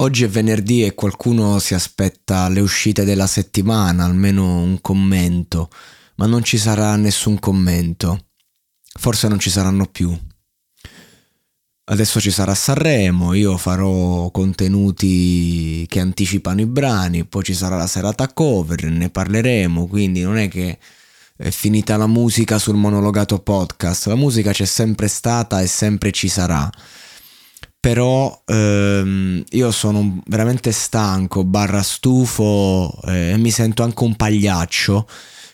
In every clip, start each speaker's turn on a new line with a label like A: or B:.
A: Oggi è venerdì e qualcuno si aspetta le uscite della settimana, almeno un commento, ma non ci sarà nessun commento. Forse non ci saranno più. Adesso ci sarà Sanremo, io farò contenuti che anticipano i brani, poi ci sarà la serata cover, ne parleremo, quindi non è che è finita la musica sul monologato podcast, la musica c'è sempre stata e sempre ci sarà però ehm, io sono veramente stanco, barra stufo eh, e mi sento anche un pagliaccio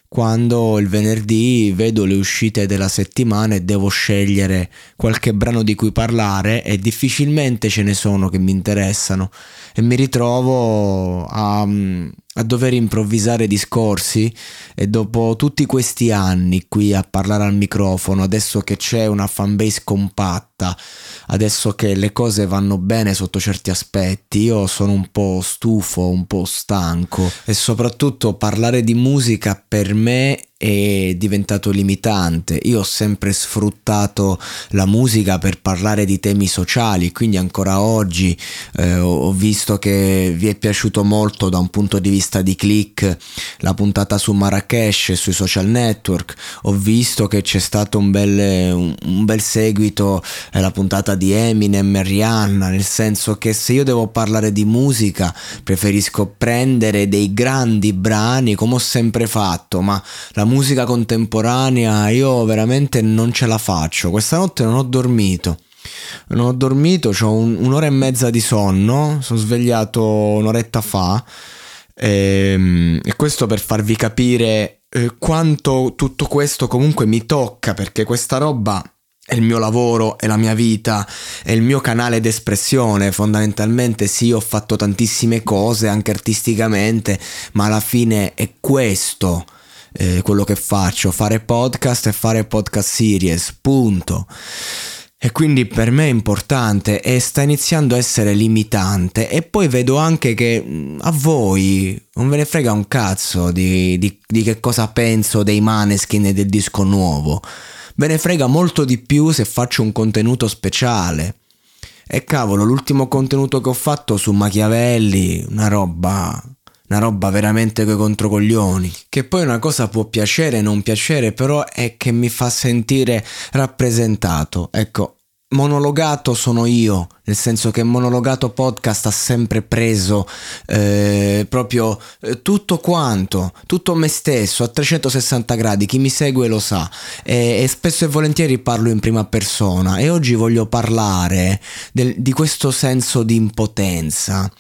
A: quando il venerdì vedo le uscite della settimana e devo scegliere qualche brano di cui parlare e difficilmente ce ne sono che mi interessano. E mi ritrovo a, a dover improvvisare discorsi e dopo tutti questi anni qui a parlare al microfono, adesso che c'è una fanbase compatta, adesso che le cose vanno bene sotto certi aspetti, io sono un po' stufo, un po' stanco. E soprattutto parlare di musica per me è diventato limitante. Io ho sempre sfruttato la musica per parlare di temi sociali, quindi ancora oggi eh, ho visto che vi è piaciuto molto da un punto di vista di click la puntata su Marrakesh sui social network. Ho visto che c'è stato un bel, un, bel seguito eh, la puntata di Eminem e Rihanna, nel senso che se io devo parlare di musica preferisco prendere dei grandi brani come ho sempre fatto, ma la musica contemporanea io veramente non ce la faccio. Questa notte non ho dormito. Non ho dormito, ho un, un'ora e mezza di sonno, sono svegliato un'oretta fa e, ehm, e questo per farvi capire eh, quanto tutto questo comunque mi tocca perché questa roba è il mio lavoro, è la mia vita, è il mio canale d'espressione. Fondamentalmente sì, ho fatto tantissime cose anche artisticamente, ma alla fine è questo eh, quello che faccio, fare podcast e fare podcast series, punto. E quindi per me è importante e sta iniziando a essere limitante e poi vedo anche che mm, a voi non ve ne frega un cazzo di, di, di che cosa penso dei maneskin e del disco nuovo. Ve ne frega molto di più se faccio un contenuto speciale. E cavolo, l'ultimo contenuto che ho fatto su Machiavelli, una roba una roba veramente coi controcoglioni. Che poi una cosa può piacere, non piacere, però è che mi fa sentire rappresentato. Ecco, monologato sono io, nel senso che monologato podcast ha sempre preso eh, proprio eh, tutto quanto, tutto me stesso a 360 gradi, chi mi segue lo sa e, e spesso e volentieri parlo in prima persona e oggi voglio parlare del, di questo senso di impotenza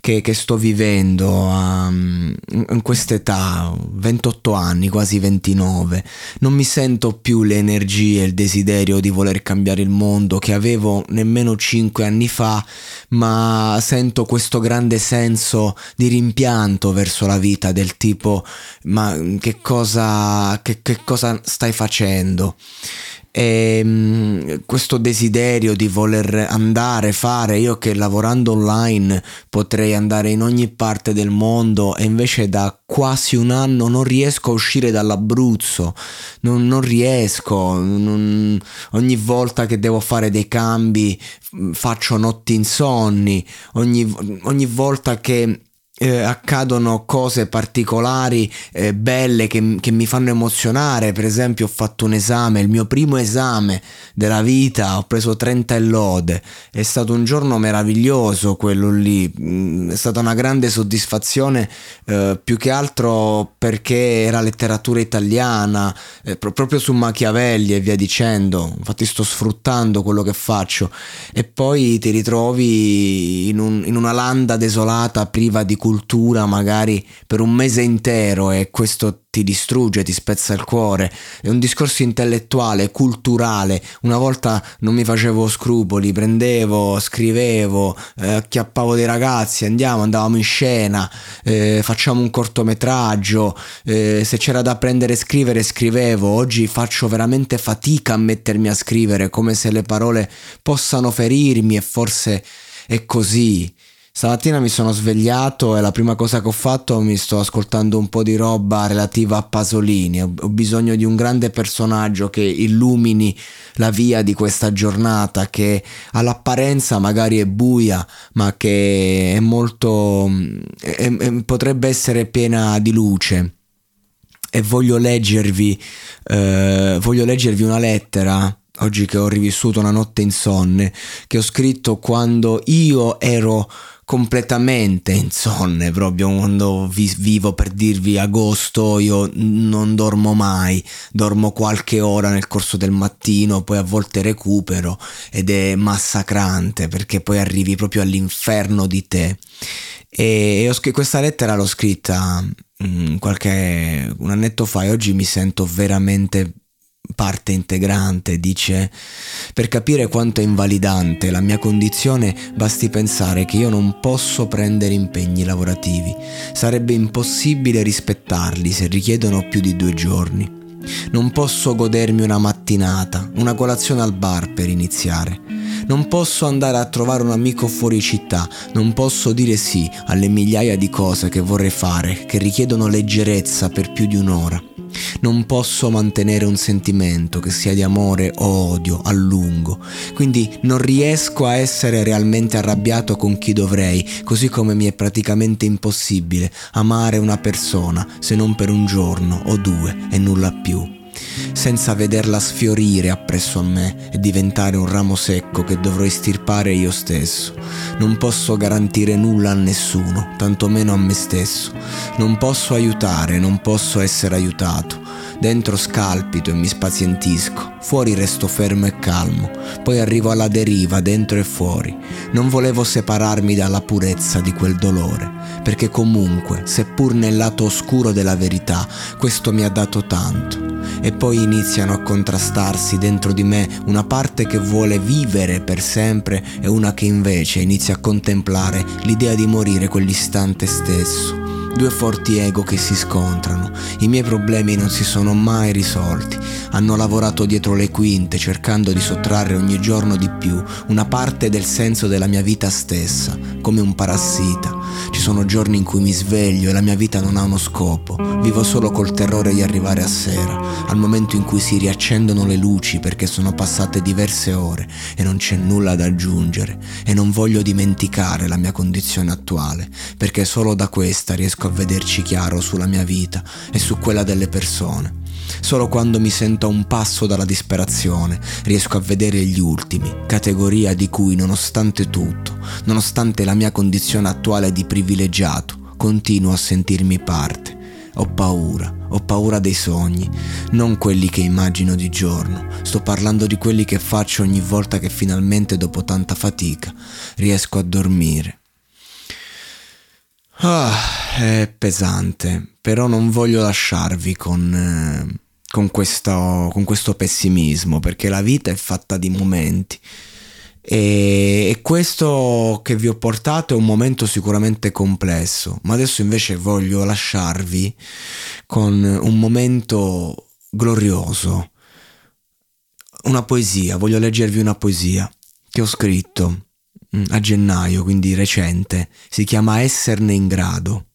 A: che, che sto vivendo um, in quest'età, 28 anni, quasi 29, non mi sento più le energie il desiderio di voler cambiare il mondo che avevo nemmeno 5 anni fa, ma sento questo grande senso di rimpianto verso la vita del tipo ma che cosa, che, che cosa stai facendo? E um, questo desiderio di voler andare, fare, io che lavorando online potrei andare in ogni parte del mondo e invece da quasi un anno non riesco a uscire dall'Abruzzo, non, non riesco, non, ogni volta che devo fare dei cambi faccio notti insonni, ogni, ogni volta che eh, accadono cose particolari, eh, belle che, che, mi fanno emozionare. Per esempio, ho fatto un esame, il mio primo esame della vita, ho preso 30 e lode. È stato un giorno meraviglioso quello lì. Mm, è stata una grande soddisfazione, eh, più che altro perché era letteratura italiana, eh, proprio su Machiavelli e via dicendo. Infatti, sto sfruttando quello che faccio. E poi ti ritrovi in, un, in una landa desolata, priva di cultura magari per un mese intero e questo ti distrugge, ti spezza il cuore. È un discorso intellettuale, culturale. Una volta non mi facevo scrupoli, prendevo, scrivevo, eh, acchiappavo dei ragazzi, andiamo, andavamo in scena, eh, facciamo un cortometraggio, eh, se c'era da prendere e scrivere scrivevo. Oggi faccio veramente fatica a mettermi a scrivere, come se le parole possano ferirmi e forse è così. Stamattina mi sono svegliato e la prima cosa che ho fatto mi sto ascoltando un po' di roba relativa a Pasolini. Ho bisogno di un grande personaggio che illumini la via di questa giornata che all'apparenza magari è buia, ma che è molto è, è, potrebbe essere piena di luce. E voglio leggervi, eh, voglio leggervi una lettera oggi che ho rivissuto una notte insonne che ho scritto quando io ero completamente insonne proprio quando vi, vivo per dirvi agosto io non dormo mai dormo qualche ora nel corso del mattino poi a volte recupero ed è massacrante perché poi arrivi proprio all'inferno di te. E, e questa lettera l'ho scritta mh, qualche un annetto fa e oggi mi sento veramente parte integrante, dice, per capire quanto è invalidante la mia condizione basti pensare che io non posso prendere impegni lavorativi, sarebbe impossibile rispettarli se richiedono più di due giorni. Non posso godermi una mattinata, una colazione al bar per iniziare. Non posso andare a trovare un amico fuori città, non posso dire sì alle migliaia di cose che vorrei fare, che richiedono leggerezza per più di un'ora. Non posso mantenere un sentimento che sia di amore o odio a lungo, quindi non riesco a essere realmente arrabbiato con chi dovrei, così come mi è praticamente impossibile amare una persona se non per un giorno o due e nulla più senza vederla sfiorire appresso a me e diventare un ramo secco che dovrò estirpare io stesso. Non posso garantire nulla a nessuno, tantomeno a me stesso. Non posso aiutare, non posso essere aiutato. Dentro scalpito e mi spazientisco, fuori resto fermo e calmo, poi arrivo alla deriva dentro e fuori. Non volevo separarmi dalla purezza di quel dolore, perché comunque, seppur nel lato oscuro della verità, questo mi ha dato tanto. E poi iniziano a contrastarsi dentro di me una parte che vuole vivere per sempre e una che invece inizia a contemplare l'idea di morire quell'istante stesso. Due forti ego che si scontrano. I miei problemi non si sono mai risolti. Hanno lavorato dietro le quinte cercando di sottrarre ogni giorno di più una parte del senso della mia vita stessa, come un parassita. Ci sono giorni in cui mi sveglio e la mia vita non ha uno scopo. Vivo solo col terrore di arrivare a sera, al momento in cui si riaccendono le luci perché sono passate diverse ore e non c'è nulla da aggiungere e non voglio dimenticare la mia condizione attuale, perché solo da questa riesco a vederci chiaro sulla mia vita e su quella delle persone. Solo quando mi sento a un passo dalla disperazione riesco a vedere gli ultimi, categoria di cui nonostante tutto, nonostante la mia condizione attuale di privilegiato, continuo a sentirmi parte. Ho paura, ho paura dei sogni, non quelli che immagino di giorno, sto parlando di quelli che faccio ogni volta che finalmente dopo tanta fatica riesco a dormire. Ah, è pesante, però non voglio lasciarvi con, eh, con, questo, con questo pessimismo, perché la vita è fatta di momenti. E, questo che vi ho portato è un momento sicuramente complesso, ma adesso invece voglio lasciarvi con un momento glorioso, una poesia, voglio leggervi una poesia che ho scritto a gennaio, quindi recente, si chiama Esserne in grado.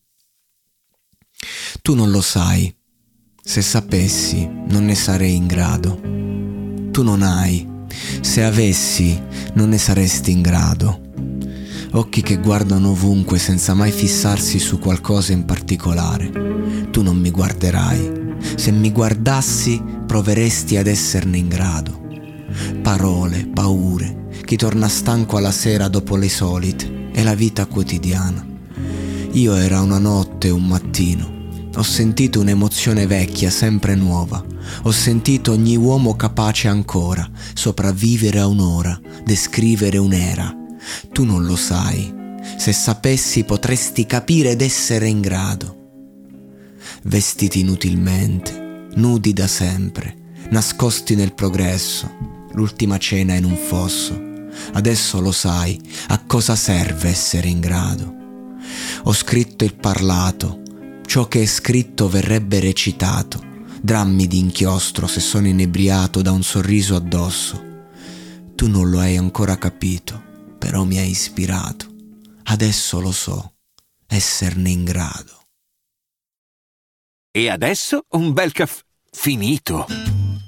A: Tu non lo sai, se sapessi non ne sarei in grado. Tu non hai, se avessi non ne saresti in grado. Occhi che guardano ovunque senza mai fissarsi su qualcosa in particolare. Tu non mi guarderai. Se mi guardassi proveresti ad esserne in grado. Parole, paure, chi torna stanco alla sera dopo le solite, è la vita quotidiana. Io era una notte, un mattino. Ho sentito un'emozione vecchia, sempre nuova. Ho sentito ogni uomo capace ancora sopravvivere a un'ora, descrivere un'era tu non lo sai. Se sapessi potresti capire ed essere in grado. Vestiti inutilmente, nudi da sempre, nascosti nel progresso, l'ultima cena in un fosso. Adesso lo sai a cosa serve essere in grado. Ho scritto il parlato, ciò che è scritto verrebbe recitato, drammi di inchiostro se sono inebriato da un sorriso addosso. Tu non lo hai ancora capito però mi ha ispirato. Adesso lo so, esserne in grado.
B: E adesso un bel caffè finito.